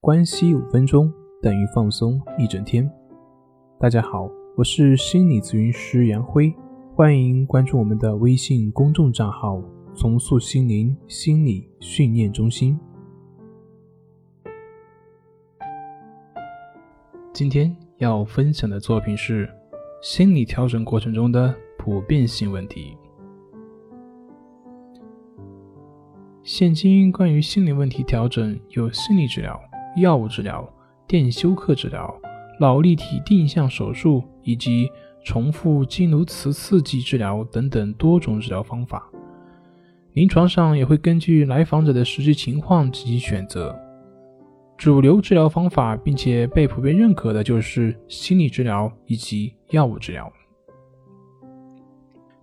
关系五分钟等于放松一整天。大家好，我是心理咨询师杨辉，欢迎关注我们的微信公众账号“重塑心灵心理训练中心”。今天要分享的作品是心理调整过程中的普遍性问题。现今关于心理问题调整，有心理治疗、药物治疗、电休克治疗、脑立体定向手术以及重复经颅磁刺激治疗等等多种治疗方法。临床上也会根据来访者的实际情况进行选择。主流治疗方法并且被普遍认可的就是心理治疗以及药物治疗。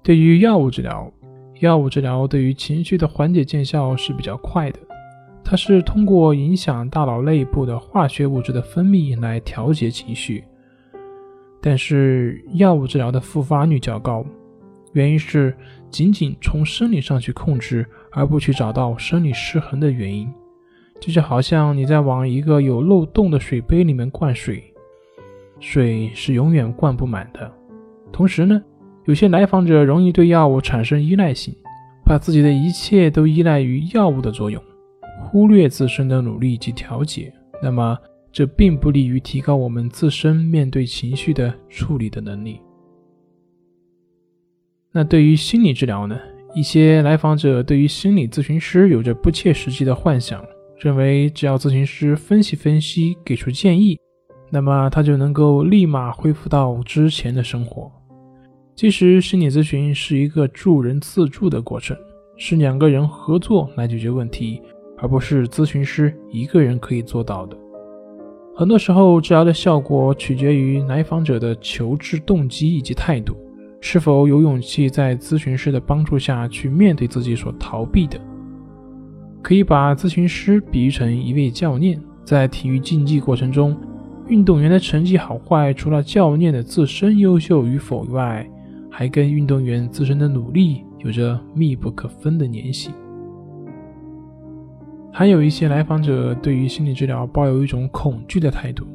对于药物治疗，药物治疗对于情绪的缓解见效是比较快的，它是通过影响大脑内部的化学物质的分泌来调节情绪。但是药物治疗的复发率较高，原因是仅仅从生理上去控制，而不去找到生理失衡的原因。这就好像你在往一个有漏洞的水杯里面灌水，水是永远灌不满的。同时呢，有些来访者容易对药物产生依赖性，把自己的一切都依赖于药物的作用，忽略自身的努力及调节。那么，这并不利于提高我们自身面对情绪的处理的能力。那对于心理治疗呢？一些来访者对于心理咨询师有着不切实际的幻想，认为只要咨询师分析分析，给出建议，那么他就能够立马恢复到之前的生活。其实，心理咨询是一个助人自助的过程，是两个人合作来解决问题，而不是咨询师一个人可以做到的。很多时候，治疗的效果取决于来访者的求治动机以及态度，是否有勇气在咨询师的帮助下去面对自己所逃避的。可以把咨询师比喻成一位教练，在体育竞技过程中，运动员的成绩好坏，除了教练的自身优秀与否以外，还跟运动员自身的努力有着密不可分的联系。还有一些来访者对于心理治疗抱有一种恐惧的态度，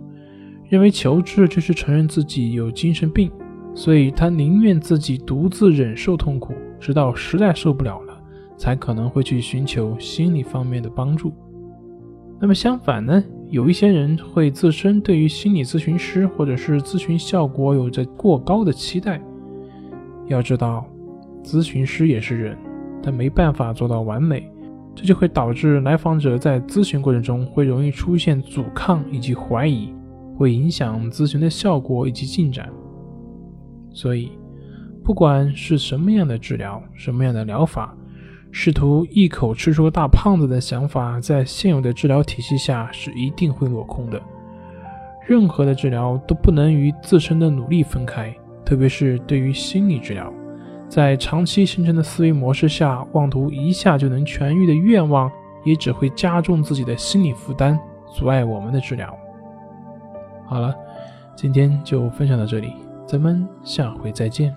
认为求治就是承认自己有精神病，所以他宁愿自己独自忍受痛苦，直到实在受不了了，才可能会去寻求心理方面的帮助。那么相反呢？有一些人会自身对于心理咨询师或者是咨询效果有着过高的期待。要知道，咨询师也是人，但没办法做到完美，这就会导致来访者在咨询过程中会容易出现阻抗以及怀疑，会影响咨询的效果以及进展。所以，不管是什么样的治疗，什么样的疗法，试图一口吃出大胖子的想法，在现有的治疗体系下是一定会落空的。任何的治疗都不能与自身的努力分开。特别是对于心理治疗，在长期形成的思维模式下，妄图一下就能痊愈的愿望，也只会加重自己的心理负担，阻碍我们的治疗。好了，今天就分享到这里，咱们下回再见。